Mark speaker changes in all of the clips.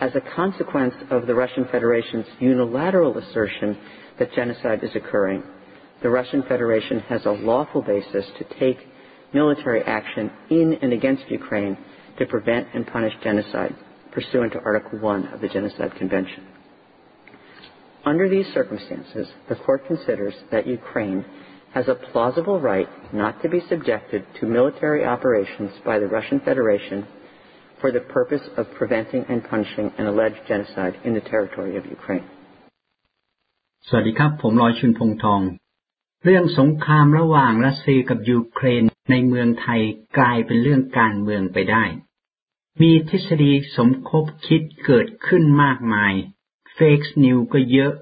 Speaker 1: as a consequence of the Russian Federation's unilateral assertion that genocide is occurring, the Russian Federation has a lawful basis to take military action in and against Ukraine to prevent and punish genocide pursuant to Article 1 of the Genocide Convention. Under these circumstances, the Court considers that Ukraine has a plausible right not to be subjected to military operations by the Russian Federation for the purpose of preventing and punishing an alleged genocide in the territory of Ukraine.
Speaker 2: สวัสดีครับ ผมลอยชุนพงทอง เรื่องสงครามระหว่างรัสเซียกับยูเครนในเมืองไทยกลายเป็นเรื่องการเมืองไปได้ มีทฤษฎีสมคบคิดเกิดขึ้นมากมาย เฟกนิวก็เยอะ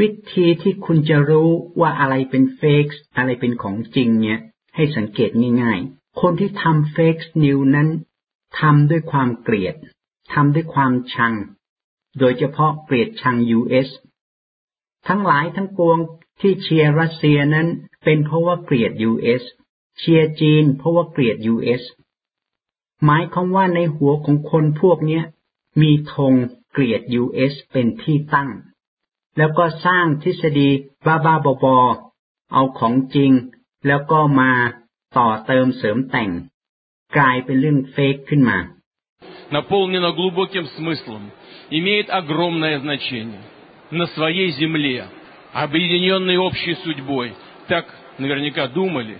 Speaker 2: วิธีที่คุณจะรู้ว่าอะไรเป็นเฟกอะไรเป็นของจริงเนี่ย ให้สังเกตง่ายๆ คนที่ทำ fake news นั้น ทำด้วยความเกลียดทำด้วยความชัง โดยเฉพาะเกลียดชัง US ทั้งหลายทั้งปวงที่เชียร์รัสเซียนั้น เป็นเพราะว่าเกลียด US เชียร์จีน เพราะว่าเกลียด US หมายความว่าในหัวของคนพวกนี้มีธงเกลียด US เป็นที่ตั้ง แล้วก็สร้างทฤษฎีบ้าบ้าบอเอาของจริง แล้วก็มาต่อเติมเสริมแต่ง กลายเป็นเรื่องเฟกขึ้นมา
Speaker 3: наполнено глубоким смыслом, имеет огромное значение. На своей земле, объединенной общей судьбой, так наверняка думали.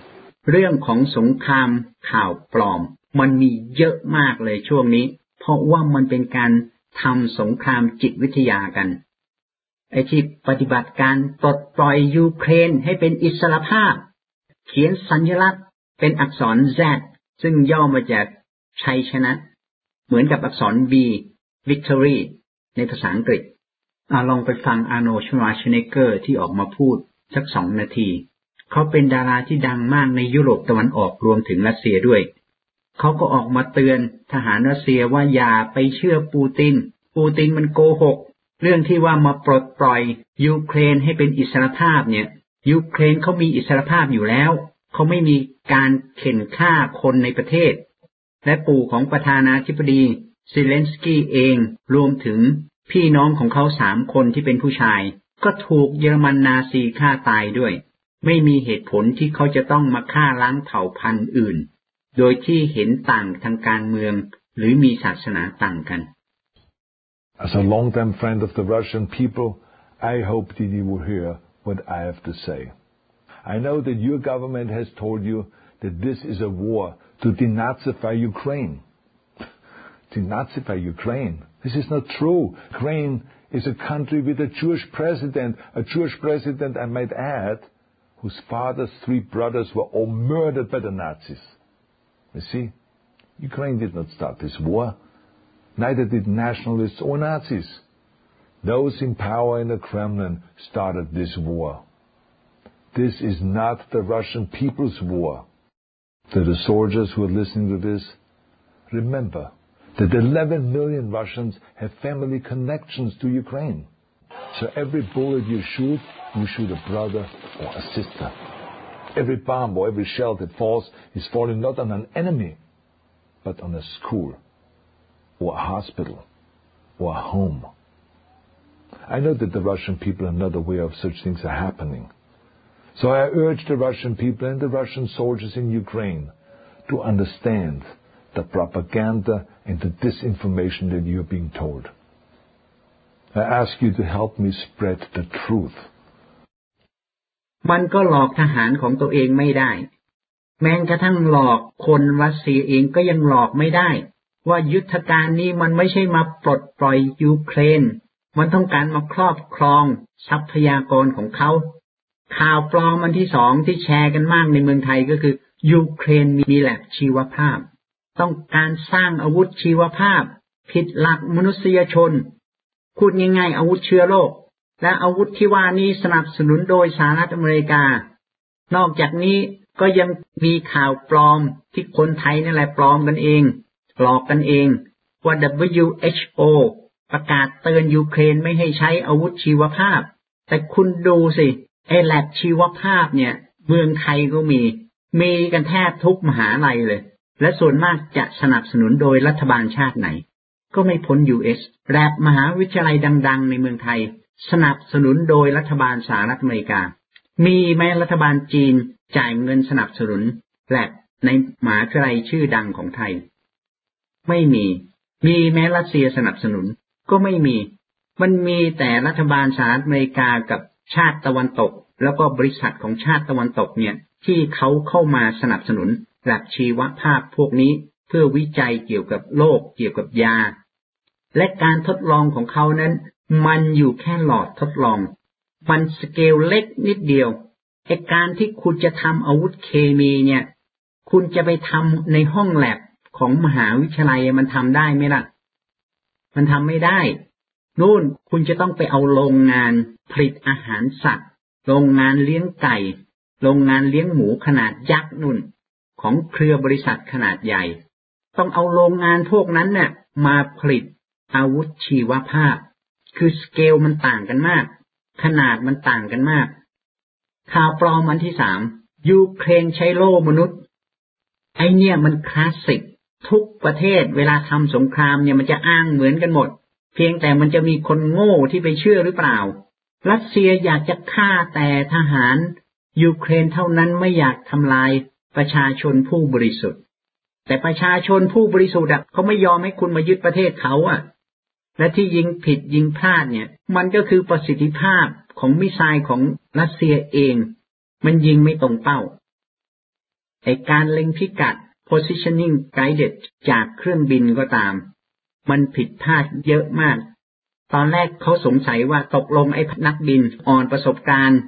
Speaker 2: เรื่องของสงครามข่าวปลอม มันมีเยอะมากเลยช่วงนี้ เพราะว่ามันเป็นการทำสงครามจิตวิทยากัน ไอ้ที่ปฏิบัติการปลดปล่อยยูเครนให้เป็นอิสรภาพ เขียนสัญลักษณ์เป็นอักษร Z ซึ่งย่อมาจากชัยชนะ เหมือนกับอักษร V victory ในภาษาอังกฤษอลองไปฟังอาโนชวาชเนเกอร์ที่ออกมาพูดสักสองนาที เขาเป็นดาราที่ดังมากในยุโรปตะวันออกรวมถึงรัสเซียด้วย เขาก็ออกมาเตือนทหารรัสเซียว่าอย่าไปเชื่อปูติน ปูตินมันโกหก เรื่องที่ว่ามาปลดปล่อยยูเครนให้เป็นอิสรภาพเนี่ย ยูเครนเขามีอิสรภาพอยู่แล้ว เขาไม่มีการเข่นฆ่าคนในประเทศ และปู่ของประธานาธิบดีเซเลนสกี้เองรวมถึงพี่น้องของเขาสามคนที่เป็นผู้ชาย ก็ถูกเยอรมันนาซีฆ่าตายด้วย ไม่มีเหตุผลที่เขาจะต้องมาฆ่าล้างเผ่าพันธุ์อื่น โดยที่เห็นต่างทางการเมือง หรือมีศาสนาต่างกัน
Speaker 4: As a long-time friend of the Russian people, I hope that you will hear what I have to say. I know that your government has told you that this is a war to denazify Ukraine. denazify Ukraine. This is not true. Ukraine is a country with a Jewish president, a Jewish president, I might add, whose father's three brothers were all murdered by the Nazis. You see, Ukraine did not start this war. Neither did nationalists or Nazis. Those in power in the Kremlin started this war. This is not the Russian people's war. To the soldiers who are listening to this, remember that 11 million Russians have family connections to Ukraine. So every bullet you shoot, you shoot a brother or a sister. Every bomb or every shell that falls is falling not on an enemy, but on a school or a hospital or a home. I know that the Russian people are not aware of such things are happening. So I urge the Russian people and the Russian soldiers in Ukraine to understand the propaganda and the disinformation that you are being told. I ask you to help me spread the truth.
Speaker 2: มันก็หลอกทหารของตัวเองไม่ได้ แม้กระทั่งหลอกคนรัสเซียเองก็ยังหลอกไม่ได้ ว่ายุทธการนี้มันไม่ใช่มาปลดปล่อยยูเครน มันต้องการมาครอบครองทรัพยากรของเขา ข่าวปลอมอันที่สองที่แชร์กันมากในเมืองไทยก็คือ ยูเครนมีแลบชีวภาพ ต้องการสร้างอาวุธชีวภาพ ผิดหลักมนุษยชน พูดง่ายๆอาวุธเชื้อโรคและอาวุธที่ว่านี้สนับสนุนโดยสหรัฐอเมริกา นอกจากนี้ก็ยังมีข่าวปลอมที่คนไทยนั่แหละปลอมกันเอง หลอกกันเอง ว่า WHO ประกาศเตือนยูเครนไม่ให้ใช้อาวุธชีวภาพ แต่คุณดูสิ ไอ้แลบชีวภาพเนี่ย เมืองไทยก็มี มีกันแทบทุกมหาลัยเลย และส่วนมากจะสนับสนุนโดยรัฐบาลชาติไหน ก็ไม่พ้น US แรบมหาวิทยาลัยดัง ๆ ในเมืองไทย สนับสนุนโดยรัฐบาลสหรัฐอเมริกา มีแม้รัฐบาลจีนจ่ายเงินสนับสนุนแลบในมหาวิทยาลัยชื่อดังของไทย ไม่มี มีแม้รัสเซียสนับสนุนก็ไม่มี มันมีแต่รัฐบาลสหรัฐอเมริกากับ ชาติตะวันตก แล้วก็บริษัทของชาติตะวันตกเนี่ย ที่เขาเข้ามาสนับสนุนหลักชีวภาพพวกนี้เพื่อวิจัยเกี่ยวกับโรคเกี่ยวกับยา และการทดลองของเขานั้น มันอยู่แค่หลอดทดลอง มันสเกลเล็กนิดเดียวไอการที่คุณจะทำอาวุธเคมีเนี่ย คุณจะไปทำในห้องแลบของมหาวิทยาลัยมันทำได้ไหมล่ะ มันทำไม่ได้ นู่นคุณจะต้องไปเอาโรงงานผลิตอาหารสัตว์ โรงงานเลี้ยงไก่ โรงงานเลี้ยงหมูขนาดยักษ์นุ่น ของเครือบริษัทขนาดใหญ่ ต้องเอาโรงงานพวกนั้นเนี่ยมาผลิตอาวุธชีวภาพ คือสเกลมันต่างกันมาก ขนาดมันต่างกันมาก ข่าวปลอมอันที่สามยูเครนใช้โล่มนุษย์ ไอเนี่ยมันคลาสสิก ทุกประเทศเวลาทำสงครามเนี่ยมันจะอ้างเหมือนกันหมด เพียงแต่มันจะมีคนโง่ที่ไปเชื่อหรือเปล่า รัสเซียอยากจะฆ่าแต่ทหาร ยูเครนเท่านั้นไม่อยากทำลายประชาชนผู้บริสุทธิ์ แต่ประชาชนผู้บริสุทธิ์เขาไม่ยอมให้คุณมายึดประเทศเขาอะ และที่ยิงผิดยิงพลาดเนี่ย มันก็คือประสิทธิภาพของมิสไซล์ของรัสเซียเอง มันยิงไม่ตรงเป้าไอการเล็งพิกัด positioning guided จากเครื่องบินก็ตาม มันผิดพลาดเยอะมาก ตอนแรกเขาสงสัยว่าตกลงไอ้นักบินอ่อนประสบการณ์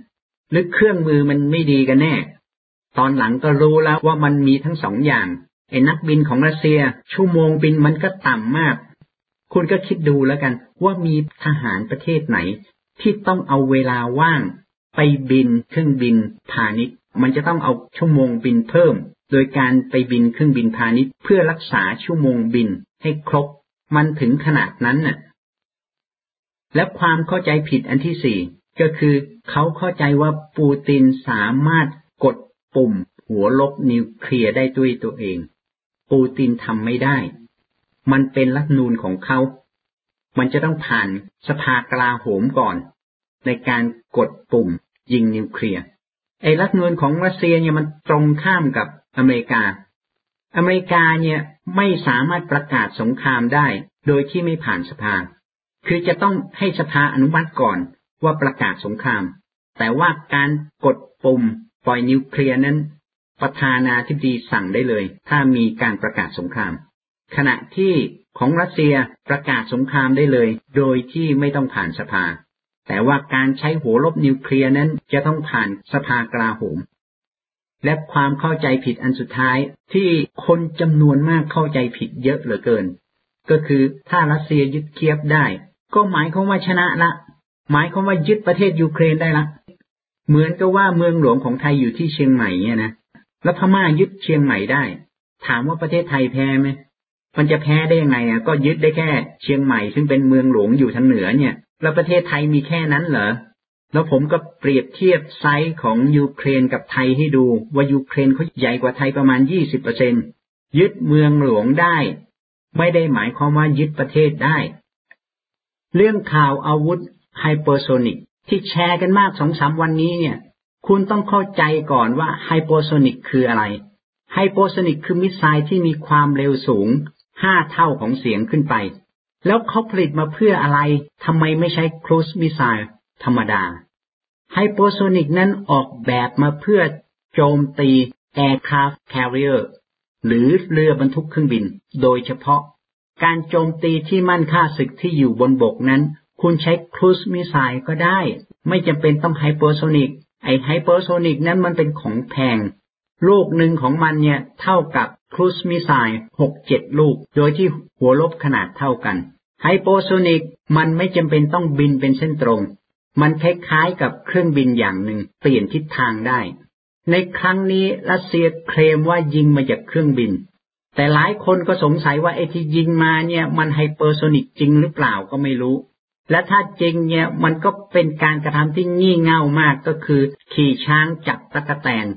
Speaker 2: หรือเครื่องมือมันไม่ดีกันแน่ ตอนหลังก็รู้แล้วว่ามันมีทั้งสองอย่างไอ้นักบินของรัสเซีย ชั่วโมงบินมันก็ต่ำมาก คุณก็คิดดูแล้วกัน ว่ามีทหารประเทศไหน ที่ต้องเอาเวลาว่าง ไปบินเครื่องบินพาณิชย์ มันจะต้องเอาชั่วโมงบินเพิ่ม โดยการไปบินเครื่องบินพาณิชย์ เพื่อรักษาชั่วโมงบินให้ครบ มันถึงขนาดนั้นน่ะ และความเข้าใจผิดอันที่สี่ก็คือเขาเข้าใจว่าปูตินสามารถกดปุ่ม หัวลบนิวเคลียร์ได้ด้วยตัวเอง ปูตินทำไม่ได้ มันเป็นรัฐนูนของเขา มันจะต้องผ่านสภากลาโหมก่อน ในการกดปุ่ม ยิงนิวเคลียร์ไอ้รัฐนูนของรัสเซียเนี่ยมันตรงข้ามกับอเมริกา อเมริกาเนี่ยไม่สามารถประกาศสงครามได้ โดยที่ไม่ผ่านสภา คือจะต้องให้สภาอนุมัติก่อนว่าประกาศสงคราม แต่ว่าการกดปุ่มปล่อยนิวเคลียร์นั้น ประธานาธิบดีสั่งได้เลย ถ้ามีการประกาศสงคราม ขณะที่ของรัสเซียประกาศสงครามได้เลย โดยที่ไม่ต้องผ่านสภา แต่ว่าการใช้หัวลบนิวเคลียร์นั้นจะต้องผ่านสภากลาโหม และความเข้าใจผิดอันสุดท้ายที่คนจำนวนมากเข้าใจผิดเยอะเหลือเกิน ก็คือถ้ารัสเซียยึดเคียบได้ ก็หมายความว่าชนะละ หมายความว่ายึดประเทศยูเครนได้ละ เหมือนกับว่าเมืองหลวงของไทยอยู่ที่เชียงใหม่เนี่ยนะแล้วพม่ายึดเชียงใหม่ได้ ถามว่าประเทศไทยแพ้ไหมมันจะแพ้ได้ยังไงอะก็ยึดได้แค่ เชียงใหม่ซึ่งเป็นเมืองหลวงอยู่ทางเหนือเนี่ย แล้วประเทศไทยมีแค่นั้นเหรอ แล้วผมก็เปรียบเทียบไซส์ของยูเครนกับไทยให้ดู ว่ายูเครนเขาใหญ่กว่าไทยประมาณยี่สิบเปอร์เซ็นต์ยึดเมืองหลวงได้ ไม่ได้หมายความว่ายึดประเทศได้ เรื่องข่าวอาวุธ hypersonic ที่แชร์กันมากสองสามวันนี้เนี่ย คุณต้องเข้าใจก่อนว่า hypersonic คืออะไร hypersonic คือ missile ที่มีความเร็วสูงห้าเท่าของเสียงขึ้นไป แล้วเขาผลิตมาเพื่ออะไรทำไมไม่ใช้ cruise missile ธรรมดา hypersonic นั้นออกแบบมาเพื่อโจมตี Aircraft Carrier หรือเรือบรรทุกเครื่องบิน โดยเฉพาะ การโจมตีที่มั่นข้าศึกที่อยู่บนบกนั้น คุณใช้ cruise missile ก็ได้ ไม่จำเป็นต้อง hypersonic ไอ้ hypersonic นั้นมันเป็นของแพง ลูกหนึ่งของมันเนี่ยเท่ากับ cruise missile หกเจ็ดลูก โดยที่หัวลบขนาดเท่ากัน hypersonic มันไม่จำเป็นต้องบินเป็นเส้นตรง มันคล้ายๆกับเครื่องบินอย่างหนึ่งเปลี่ยนทิศทางได้ ในครั้งนี้รัสเซียเคลมว่ายิงมาจากเครื่องบิน แต่หลายคนก็สงสัยว่าไอ้ที่ยิงมาเนี่ยมัน hypersonic จริงหรือเปล่าก็ไม่รู้ และถ้าจริงเนี่ยมันก็เป็นการกระทำที่งี่เง่ามากก็คือ ขี่ช้างจับตั๊กแตน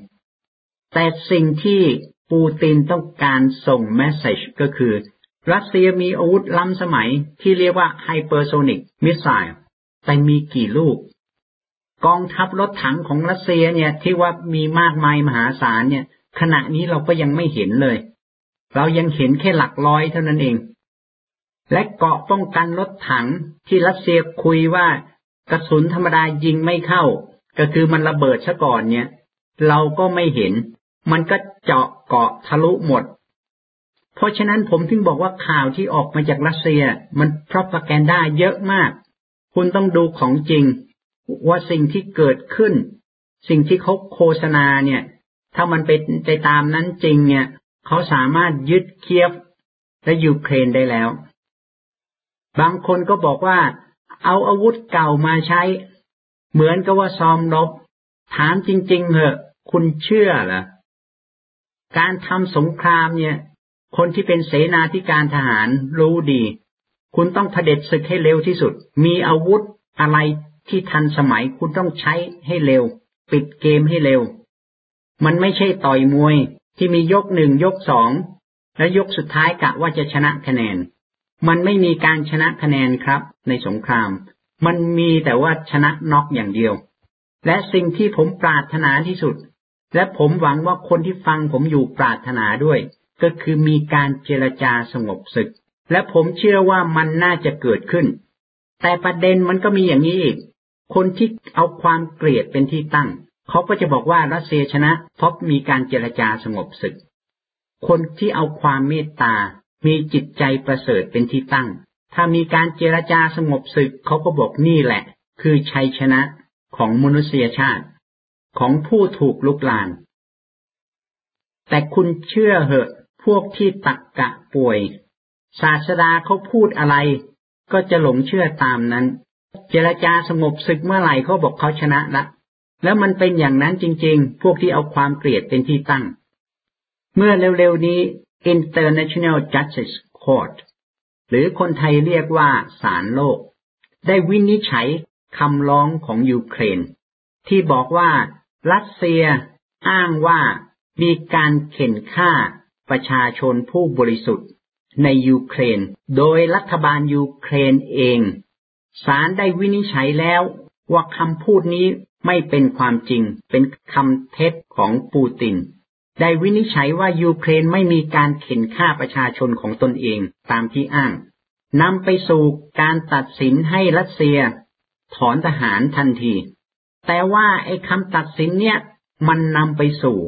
Speaker 2: แต่สิ่งที่ปูตินต้องการส่ง message ก็คือ รัสเซียมีอาวุธล้ำสมัยที่เรียกว่าไฮเปอร์โซนิกมิสไซล์ แต่มีกี่ลูก กองทัพรถถังของรัสเซียเนี่ย ที่ว่ามีมากมายมหาศาลเนี่ย ขณะนี้เราก็ยังไม่เห็นเลย เรายังเห็นแค่หลักร้อยเท่านั้นเอง และเกาะป้องกันรถถังที่รัสเซียคุยว่ากระสุนธรรมดายิงไม่เข้า ก็คือมันระเบิดซะก่อนเนี่ย เราก็ไม่เห็น มันก็เจาะเกาะทะลุหมด เพราะฉะนั้นผมถึงบอกว่าข่าวที่ออกมาจากรัสเซีย มันพรอพแกนด้าเยอะมาก คุณต้องดูของจริง ว่าสิ่งที่เกิดขึ้น สิ่งที่เขาโฆษณาเนี่ย ถ้ามันเป็นไปตามนั้นจริงเนี่ย เขาสามารถยึดเคียฟและยูเครนได้แล้ว บางคนก็บอกว่า เอาอาวุธเก่ามาใช้ เหมือนกับว่าซ้อมรบ ถามจริง ๆเหอะ คุณเชื่อเหรอ การทำสงครามเนี่ย คนที่เป็นเสนาธิการทหารรู้ดี คุณต้องเผด็จศึกให้เร็วที่สุด มีอาวุธอะไรที่ทันสมัยคุณต้องใช้ให้เร็ว ปิดเกมให้เร็ว มันไม่ใช่ต่อยมวยที่มียกหนึ่งยกสองและยกสุดท้ายกะว่าจะชนะคะแนน มันไม่มีการชนะคะแนนครับ ในสงคราม มันมีแต่ว่าชนะน็อกอย่างเดียว และสิ่งที่ผมปรารถนาที่สุด และผมหวังว่าคนที่ฟังผมอยู่ปรารถนาด้วย ก็คือมีการเจรจาสงบศึก และผมเชื่อว่ามันน่าจะเกิดขึ้น แต่ประเด็นมันก็มีอย่างนี้อีก คนที่เอาความเกลียดเป็นที่ตั้ง เขาก็จะบอกว่ารัสเซียชนะ เพราะมีการเจรจาสงบศึก คนที่เอาความเมตตา มีจิตใจประเสริฐเป็นที่ตั้ง ถ้ามีการเจรจาสงบศึก เขาก็บอกนี่แหละ คือชัยชนะของมนุษยชาติ ของผู้ถูกลุกลาน แต่คุณเชื่อเหอะ พวกที่ตักกะป่วย ศาสดาเขาพูดอะไร ก็จะหลงเชื่อตามนั้น เจรจาสงบศึกเมื่อไหร่เขาบอกเขาชนะละ แล้วมันเป็นอย่างนั้นจริง ๆ พวกที่เอาความเกลียดเป็นที่ตั้ง เมื่อเร็วๆนี้ International Justice Court หรือคนไทยเรียกว่าศาลโลก ได้วินิจฉัยคำร้องของยูเครน ที่บอกว่ารัสเซียอ้างว่ามีการเข่นฆ่าประชาชนผู้บริสุทธิ์ ในยูเครน โดยรัฐบาลยูเครนเองศาลได้วินิจฉัยแล้วว่าคำพูดนี้ไม่เป็นความจริง เป็นคำเท็จของปูติน ได้วินิจฉัยว่ายูเครนไม่มีการเข่นฆ่าประชาชนของตนเองตามที่อ้างนำไปสู่การตัดสินให้รัสเซีย ถอนทหารทันที แต่ว่าไอ้คำตัดสินเนี่ย มันนำไปสู่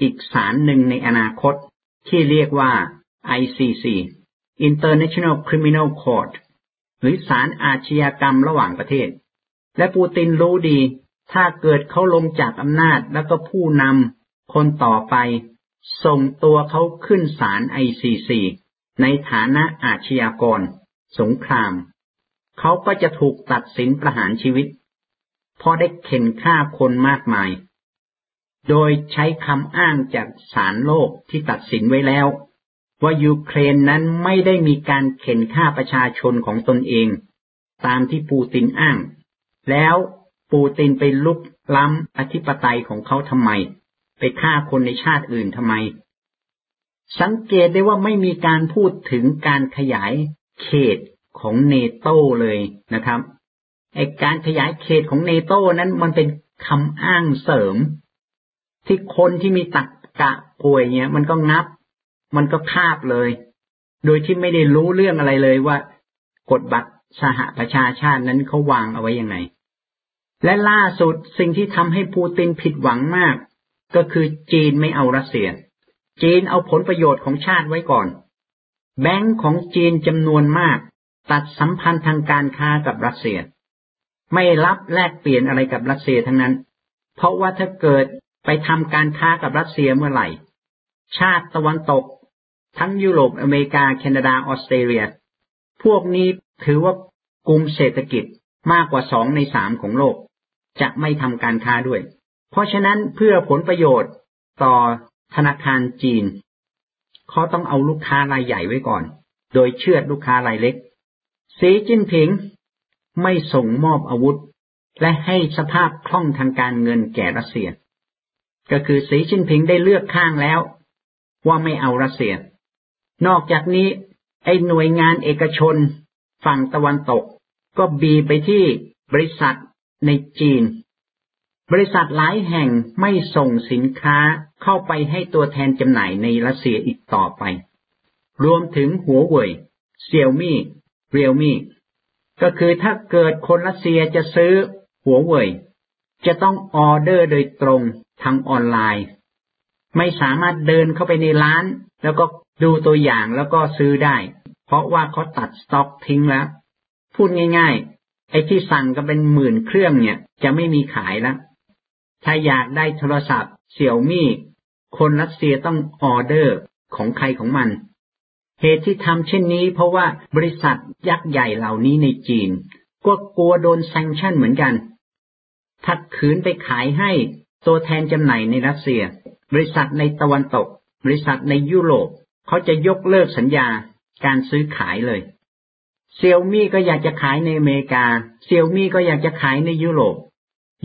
Speaker 2: อีกศาลหนึ่งในอนาคต ที่เรียกว่า ICC International Criminal Court หรือศาลอาชญากรรมระหว่างประเทศ และปูตินรู้ดี ถ้าเกิดเขาลงจากอำนาจแล้วก็ผู้นำคนต่อไป ส่งตัวเขาขึ้นศาล ICC ในฐานะอาชญากร สงคราม เขาก็จะถูกตัดสินประหารชีวิตเพราะได้เข็นฆ่าคนมากมาย โดยใช้คำอ้างจากศาลโลกที่ตัดสินไว้แล้ว ว่ายูเครนนั้นไม่ได้มีการเข็นฆ่าประชาชนของตนเอง ตามที่ปูตินอ้าง แล้วปูตินไปลุกล้ำอธิปไตยของเขาทำไม ไปฆ่าคนในชาติอื่นทำไม สังเกตได้ว่าไม่มีการพูดถึงการขยายเขตของเนโตเลยนะครับไอการขยายเขตของเนโตนั้นมันเป็นคำอ้างเสริม ที่คนที่มีตักกะป่วยเนี่ยมันก็งับ มันก็คาบเลย โดยที่ไม่ได้รู้เรื่องอะไรเลยว่ากฎบัตรสหประชาชาตินั้นเขาวางเอาไว้ยังไง และล่าสุดสิ่งที่ทำให้ปูตินผิดหวังมาก ก็คือจีนไม่เอารัสเซีย จีนเอาผลประโยชน์ของชาติไว้ก่อน แบงก์ของจีนจำนวนมาก ตัดสัมพันธ์ทางการค้ากับรัสเซีย ไม่รับแลกเปลี่ยนอะไรกับรัสเซียทั้งนั้น เพราะว่าถ้าเกิดไปทำการค้ากับรัสเซียเมื่อไหร่ ชาติตะวันตก ทั้งยุโรปอเมริกา แคนาดาออสเตรเลีย พวกนี้ถือว่ากลุ่มเศรษฐกิจมากกว่าสองในสามของโลก จะไม่ทำการค้าด้วย เพราะฉะนั้นเพื่อผลประโยชน์ต่อธนาคารจีนเขาต้องเอาลูกค้ารายใหญ่ไว้ก่อน โดยเชื่อลูกค้ารายเล็ก สีจิ้นผิงไม่ส่งมอบอาวุธ และให้สภาพคล่องทางการเงินแก่รัสเซีย ก็คือสีจิ้นผิงได้เลือกข้างแล้ว ว่าไม่เอารัสเซีย นอกจากนี้ ไอ้หน่วยงานเอกชน ฝั่งตะวันตก ก็บีไปที่บริษัทในจีน บริษัทหลายแห่งไม่ส่งสินค้าเข้าไปให้ตัวแทนจำหน่ายในรัสเซียอีกต่อไป รวมถึงหัวเว่ยเซี่ยวมี่เรียวมี่ก็คือถ้าเกิดคนรัสเซียจะซื้อหัวเว่ยจะต้องออเดอร์โดยตรงทางออนไลน์ ไม่สามารถเดินเข้าไปในร้าน แล้วก็ดูตัวอย่างแล้วก็ซื้อได้ เพราะว่าเขาตัดสต็อกทิ้งแล้ว พูดง่ายๆ ไอ้ที่สั่งกันเป็นหมื่นเครื่องเนี่ย จะไม่มีขายแล้ว ถ้าอยากได้โทรศัพท์เสี่ยวมี่ คนรัสเซียต้องออเดอร์ของใครของมัน เหตุที่ทำเช่นนี้ เพราะว่าบริษัทยักษ์ใหญ่เหล่านี้ในจีน ก็กลัวโดนแซงชั่นเหมือนกัน ถ้าขืนไปขายให้ตัวแทนจำหน่ายในรัสเซีย บริษัทในตะวันตก บริษัทในยุโรปเขาจะยกเลิกสัญญาการซื้อขายเลยเซียวมี่ก็อยากจะขายในอเมริกาเซียวมี่ก็อยากจะขายในยุโรป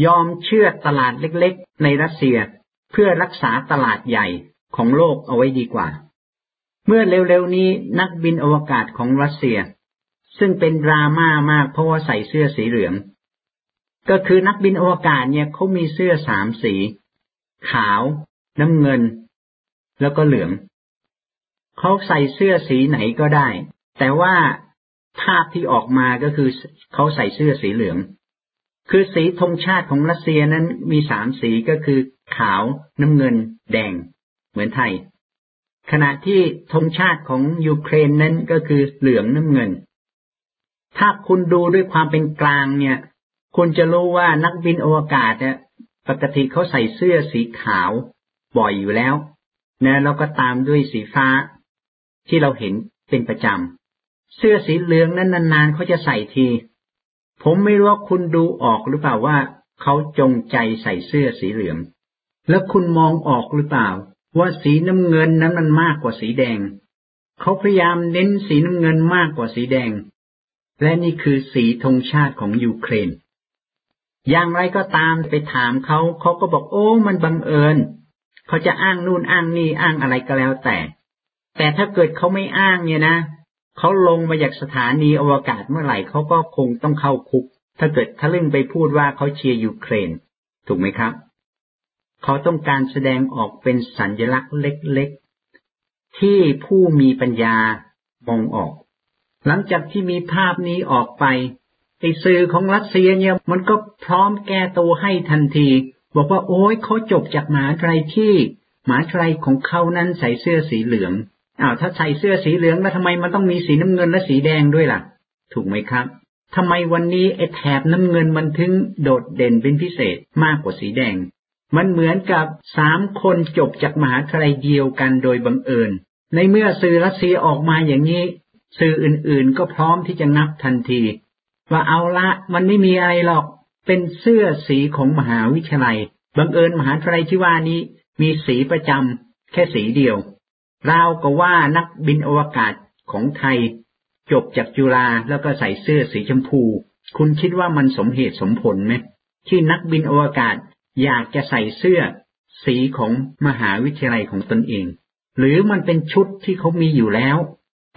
Speaker 2: ยอมเชื่อตลาดเล็กๆ ในรัสเซียเพื่อรักษาตลาดใหญ่ของโลกเอาไว้ดีกว่า เมื่อเร็วๆนี้นักบินอวกาศของรัสเซีย ซึ่งเป็นดราม่ามากเพราะว่าใส่เสื้อสีเหลือง ก็คือนักบินอวกาศเนี่ยเขามีเสื้อสามสี ขาว น้ำเงิน แล้วก็เหลือง เขาใส่เสื้อสีไหนก็ได้ แต่ว่าภาพที่ออกมาก็คือเขาใส่เสื้อสีเหลือง คือสีธงชาติของรัสเซียนั้นมีสามสีก็คือขาวน้ำเงิน แดง เหมือนไทย ขณะที่ธงชาติของยูเครนนั้นก็คือเหลืองน้ำเงิน ถ้าคุณดูด้วยความเป็นกลางเนี่ย คุณจะรู้ว่านักบินอวกาศเนี่ยปกติเขาใส่เสื้อสีขาวบ่อยอยู่แล้ว นะแล้วก็ตามด้วยสีฟ้า ที่เราเห็นเป็นประจำ เสื้อสีเหลืองนั้นนานๆเขาจะใส่ที ผมไม่รู้ว่าคุณดูออกหรือเปล่าว่าเขาจงใจใส่เสื้อสีเหลือง แล้วคุณมองออกหรือเปล่า ว่าสีน้ำเงินนั้นมันมากกว่าสีแดง เขาพยายามเน้นสีน้ำเงินมากกว่าสีแดง และนี่คือสีธงชาติของยูเครน อย่างไรก็ตามไปถามเขา เขาก็บอกโอ้มันบังเอิญ เขาจะอ้างนู่นอ้างนี่อ้างอะไรก็แล้วแต่ แต่ถ้าเกิดเขาไม่อ้างเนี่ยนะเขาลงมาจากสถานีอวกาศเมื่อไหร่เขาก็คงต้องเข้าคุก ถ้าเกิดทะลึ่งไปพูดว่าเขาเชียร์ยูเครน ถูกไหมครับ เขาต้องการแสดงออกเป็นสัญลักษณ์เล็กๆ ที่ผู้มีปัญญามองออก หลังจากที่มีภาพนี้ออกไปไอสื่อของรัสเซียเนี่ยมันก็พร้อมแก้ตัวให้ทันที บอกว่าโอ้ยเขาจบจากหมาไทยที่หมาไทยของเขานั้นใส่เสื้อสีเหลืองอ้าวถ้าใส่เสื้อสีเหลืองแล้วทำไมมันต้องมีสีน้ำเงินและสีแดงด้วยล่ะ ถูกไหมครับทำไมวันนี้ไอ้แถบน้ำเงินมันถึงโดดเด่นเป็นพิเศษมากกว่าสีแดง มันเหมือนกับสามคนจบจากมหาวิทยาลัยเดียวกันโดยบังเอิญ ในเมื่อสื่อรัสเซียออกมาอย่างนี้ สื่ออื่นๆก็พร้อมที่จะนับทันที ว่าเอาละมันไม่มีอะไรหรอก เป็นเสื้อสีของมหาวิทยาลัย บังเอิญมหาวิทยาลัยที่ว่านี้ มีสีประจำแค่สีเดียว ราวก็ว่านักบินอวกาศของไทย จบจากจุฬาแล้วก็ใส่เสื้อสีชมพู คุณคิดว่ามันสมเหตุสมผลไหมที่นักบินอวกาศอยากจะใส่เสื้อสีของมหาวิทยาลัยของตนเอง หรือมันเป็นชุดที่เขามีอยู่แล้ว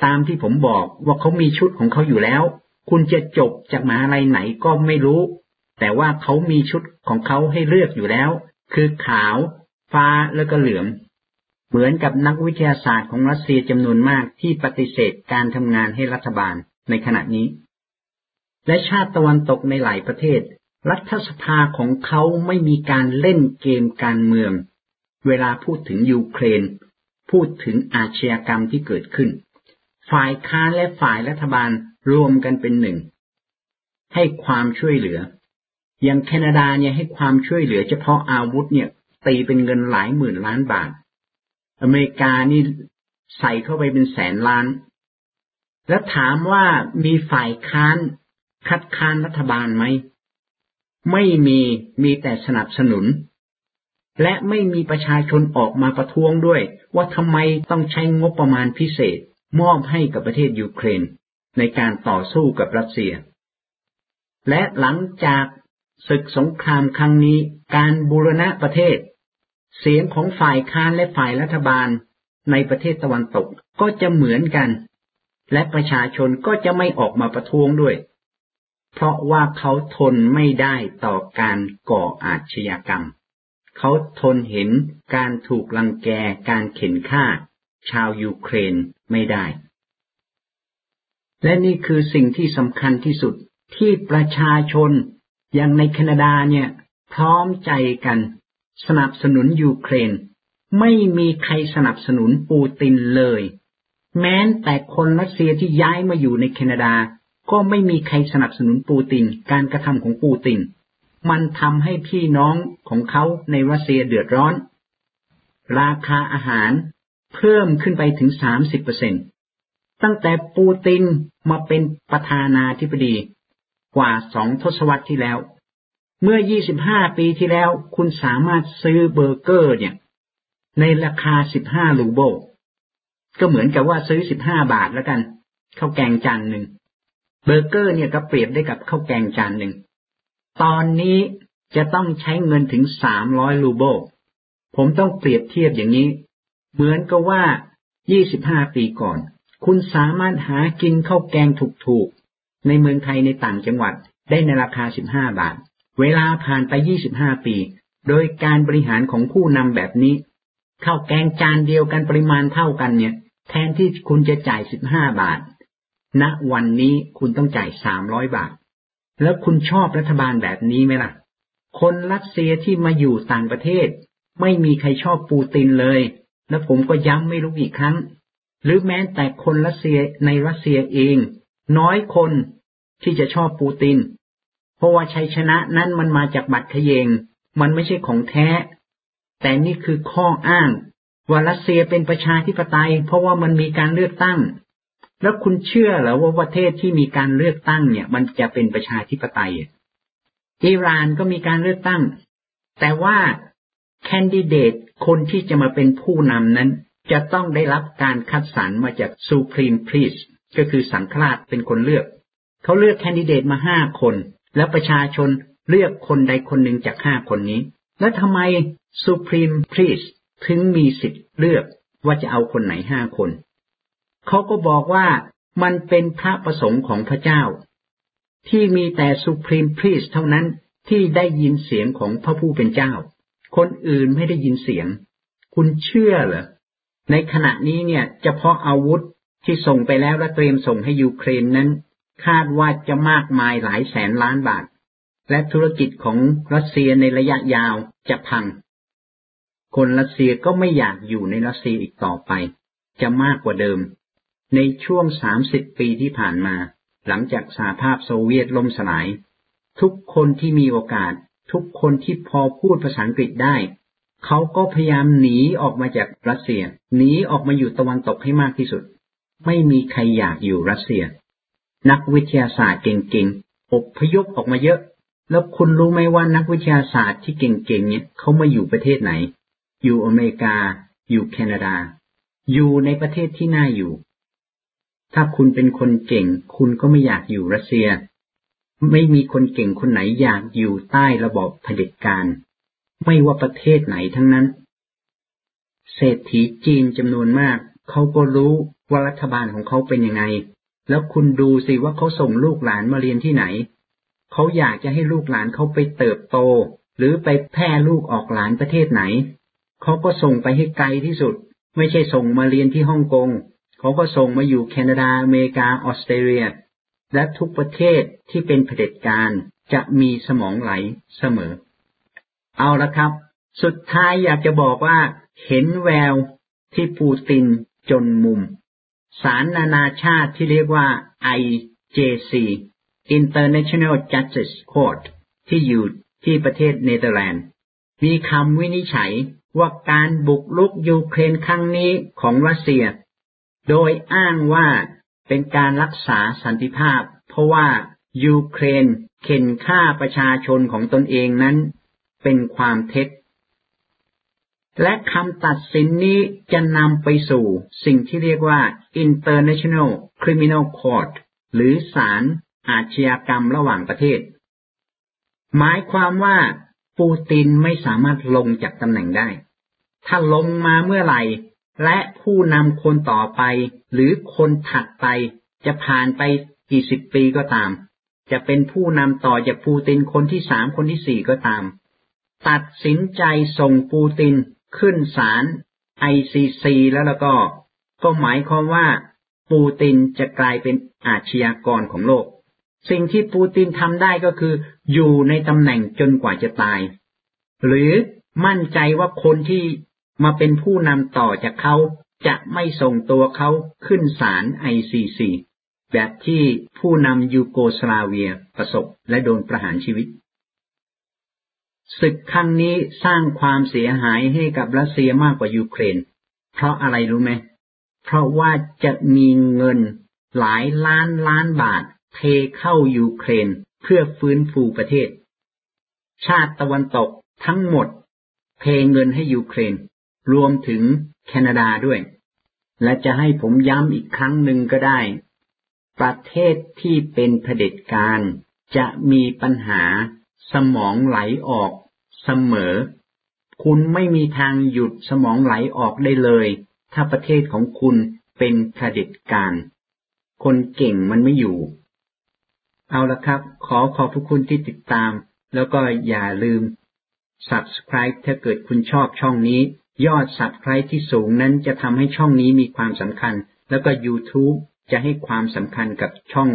Speaker 2: ตามที่ผมบอกว่าเขามีชุดของเขาอยู่แล้ว คุณจะจบจากมหาลัยไหนก็ไม่รู้ แต่ว่าเขามีชุดของเขาให้เลือกอยู่แล้ว คือขาว ฟ้าแล้วก็เหลือง เหมือนกับนักวิทยาศาสตร์ของรัสเซียจำนวนมากที่ปฏิเสธการทำงานให้รัฐบาลในขณะนี้ และชาติตะวันตกในหลายประเทศ รัฐสภาของเขาไม่มีการเล่นเกมการเมือง เวลาพูดถึงยูเครน พูดถึงอาชญากรรมที่เกิดขึ้น ฝ่ายค้านและฝ่ายรัฐบาลรวมกันเป็นหนึ่ง ให้ความช่วยเหลือ อย่างแคนาดาเนี่ยให้ความช่วยเหลือเฉพาะอาวุธเนี่ย ตีเป็นเงินหลายหมื่นล้านบาท อเมริกานี่ใส่เข้าไปเป็นแสนล้าน แล้วถามว่ามีฝ่ายค้านคัดค้านรัฐบาลไหม ไม่มีมีแต่สนับสนุน และไม่มีประชาชนออกมาประท้วงด้วย ว่าทำไมต้องใช้งบประมาณพิเศษ มอบให้กับประเทศยูเครน ในการต่อสู้กับรัสเซีย และหลังจาก ศึกสงครามครั้งนี้ การบูรณะประเทศ เสียงของฝ่ายค้านและฝ่ายรัฐบาลในประเทศตะวันตกก็จะเหมือนกัน และประชาชนก็จะไม่ออกมาประท้วงด้วย เพราะว่าเขาทนไม่ได้ต่อการก่ออาชญากรรม เขาทนเห็นการถูกลังแกการเข็นฆ่า ชาวยูเครนไม่ได้ และนี่คือสิ่งที่สำคัญที่สุดที่ประชาชน อย่างในแคนาดาเนี่ย พร้อมใจกัน สนับสนุนยูเครน ไม่มีใครสนับสนุนปูตินเลย แม้แต่คนรัสเซียที่ย้ายมาอยู่ในแคนาดา ก็ไม่มีใครสนับสนุนปูติน การกระทำของปูติน มันทำให้พี่น้องของเขาในรัสเซียเดือดร้อน ราคาอาหารเพิ่มขึ้นไปถึงสามสิบเปอร์เซ็นตั้งแต่ปูตินมาเป็นประธานาธิบดี กว่าสองทศวรรษที่แล้ว เมื่อ 25 ปีที่แล้ว คุณสามารถซื้อเบอร์เกอร์ เนี่ย ในราคา 15ลูโบก็เหมือนกับว่าซื้อ 15 บาทแล้วกันข้าวแกงจานหนึ่งเบอร์เกอร์เนี่ยก็เปรียบได้กับข้าวแกงจานหนึ่งตอนนี้จะต้องใช้เงินถึง 300ลูโบผมต้องเปรียบเทียบอย่างนี้ เหมือนกับว่า 25 ปีก่อน คุณสามารถหากินข้าวแกงถูก ในเมืองไทยในต่างจังหวัดได้ในราคา 15 บาท เวลาผ่านไป 25 ปี โดยการบริหารของผู้นำแบบนี้ข้าวแกงจานเดียวกันปริมาณเท่ากันเนี่ย แทนที่คุณจะจ่าย 15 บาทณวันนี้คุณต้องจ่าย 300 บาท แล้วคุณชอบรัฐบาลแบบนี้ไหมล่ะ คนรัสเซียที่มาอยู่ต่างประเทศ ไม่มีใครชอบปูตินเลย และผมก็ย้ำไม่รู้กี่ครั้ง หรือแม้แต่คนรัสเซียในรัสเซียเอง น้อยคนที่จะชอบปูติน เพราะว่าชัยชนะนั้นมันมาจากบัตรเขยง มันไม่ใช่ของแท้ แต่นี่คือข้ออ้าง ว่ารัสเซียเป็นประชาธิปไตย เพราะว่ามันมีการเลือกตั้ง แล้วคุณเชื่อหรือว่าประเทศที่มีการเลือกตั้งเนี่ย มันจะเป็นประชาธิปไตยอิหร่านก็มีการเลือกตั้ง แต่ว่าแคนดิเดตคนที่จะมาเป็นผู้นำนั้น จะต้องได้รับการคัดสรรมาจากซูพรีมพรีส ก็คือสังฆราชเป็นคนเลือก เขาเลือกแคนดิเดตมาห้าคน แล้วประชาชนเลือกคนใดคนหนึ่งจากห้าคนนี้ แล้วทำไม Supreme Priest ถึงมีสิทธิ์เลือกว่าจะเอาคนไหนห้าคน เขาก็บอกว่ามันเป็นพระประสงค์ของพระเจ้า ที่มีแต่ Supreme Priest เท่านั้นที่ได้ยินเสียงของพระผู้เป็นเจ้า คนอื่นไม่ได้ยินเสียง คุณเชื่อเหรอ ในขณะนี้เนี่ยเฉพาะอาวุธ ที่ส่งไปแล้วและเตรียมส่งให้ยูเครนนั้น คาดว่าจะมากมายหลายแสนล้านบาท และธุรกิจของรัสเซียในระยะยาวจะพัง คนรัสเซียก็ไม่อยากอยู่ในรัสเซียอีกต่อไป จะมากกว่าเดิม ในช่วงสามสิบปีที่ผ่านมา หลังจากสหภาพโซเวียตล่มสลาย ทุกคนที่มีโอกาส ทุกคนที่พอพูดภาษาอังกฤษได้เขาก็พยายามหนีออกมาจากรัสเซีย หนีออกมาอยู่ตะวันตกให้มากที่สุด ไม่มีใครอยากอยู่รัสเซีย นักวิทยาศาสตร์เก่งๆอบพยพออกมาเยอะ แล้วคุณรู้ไหมว่านักวิทยาศาสตร์ที่เก่งๆเนี่ยเขามาอยู่ประเทศไหน อยู่อเมริกา อยู่แคนาดา อยู่ในประเทศที่น่าอยู่ ถ้าคุณเป็นคนเก่ง คุณก็ไม่อยากอยู่รัสเซีย ไม่มีคนเก่งคนไหนอยากอยู่ใต้ระบอบเผด็จการ ไม่ว่าประเทศไหนทั้งนั้น เศรษฐีจีนจำนวนมาก เขาก็รู้ว่ารัฐบาลของเขาเป็นยังไง แล้วคุณดูสิว่าเขาส่งลูกหลานมาเรียนที่ไหน เขาอยากจะให้ลูกหลานเขาไปเติบโต หรือไปแพร่ลูกออกหลานประเทศไหน เขาก็ส่งไปให้ไกลที่สุด ไม่ใช่ส่งมาเรียนที่ฮ่องกง เขาก็ส่งมาอยู่แคนาดา อเมริกา ออสเตรเลีย และทุกประเทศที่เป็นเผด็จการจะมีสมองไหลเสมอ เอาละครับ สุดท้ายอยากจะบอกว่าเห็นแววที่ปูติน จนมุม ศาลนานาชาติที่เรียกว่า IJC International Justice Court ที่อยู่ที่ประเทศเนเธอร์แลนด์ มีคำวินิจฉัยว่าการบุกลุกยูเครนครั้งนี้ของรัสเซีย โดยอ้างว่าเป็นการรักษาสันติภาพ เพราะว่ายูเครนเข็นฆ่าประชาชนของตนเองนั้น เป็นความเท็จ และคำตัดสินนี้จะนำไปสู่สิ่งที่เรียกว่า International Criminal Court หรือศาลอาชญากรรมระหว่างประเทศ หมายความว่าปูตินไม่สามารถลงจากตำแหน่งได้ ถ้าลงมาเมื่อไหร่ และผู้นำคนต่อไป หรือคนถัดไป จะผ่านไปกี่สิบปีก็ตาม จะเป็นผู้นำต่อจากปูตินคนที่สามคนที่สี่ก็ตาม ตัดสินใจส่งปูติน ขึ้นศาลไอซีซีแล้วแล้วก็ ก็หมายความว่าปูตินจะกลายเป็นอาชญากรของโลก สิ่งที่ปูตินทำได้ก็คือ อยู่ในตำแหน่งจนกว่าจะตาย หรือมั่นใจว่าคนที่มาเป็นผู้นำต่อจากเขาจะไม่ส่งตัวเขาขึ้นศาล ICC แบบที่ผู้นำยูโกสลาเวียประสบและโดนประหารชีวิต ศึกครั้งนี้สร้างความเสียหายให้กับรัสเซียมากกว่ายูเครน เพราะอะไรรู้ไหม เพราะว่าจะมีเงินหลายล้านล้านบาท เทเข้ายูเครนเพื่อฟื้นฟูประเทศ ชาติตะวันตกทั้งหมด เทเงินให้ยูเครน รวมถึงแคนาดาด้วย และจะให้ผมย้ำอีกครั้งหนึ่งก็ได้ ประเทศที่เป็นเผด็จการจะมีปัญหาสมองไหลออก เสมอ คุณไม่มีทางหยุดสมองไหลออกได้เลย ถ้าประเทศของคุณเป็นเผด็จการ คนเก่งมันไม่อยู่ เอาละครับ ขอขอบพระคุณที่ติดตาม แล้วก็อย่าลืม subscribe ถ้าเกิดคุณชอบช่องนี้ ยอด subscribe ที่สูงนั้นจะทำให้ช่องนี้มีความสำคัญ แล้วก็ YouTube จะให้ความสำคัญกับช่อง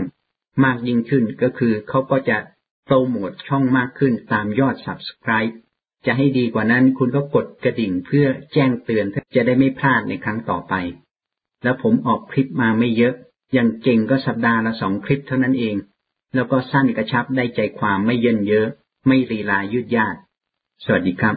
Speaker 2: มากยิ่งขึ้นก็คือเขาก็จะ โปรโมทช่องมากขึ้นตามยอด Subscribe จะให้ดีกว่านั้นคุณก็กดกระดิ่งเพื่อแจ้งเตือนจะได้ไม่พลาดในครั้งต่อไป แล้วผมออกคลิปมาไม่เยอะ อย่างเก่งก็สัปดาห์ละสองคลิปเท่านั้นเอง แล้วก็สั้นกระชับได้ใจความไม่เยินเยอะ ไม่รีลายืดยาด สวัสดีครับ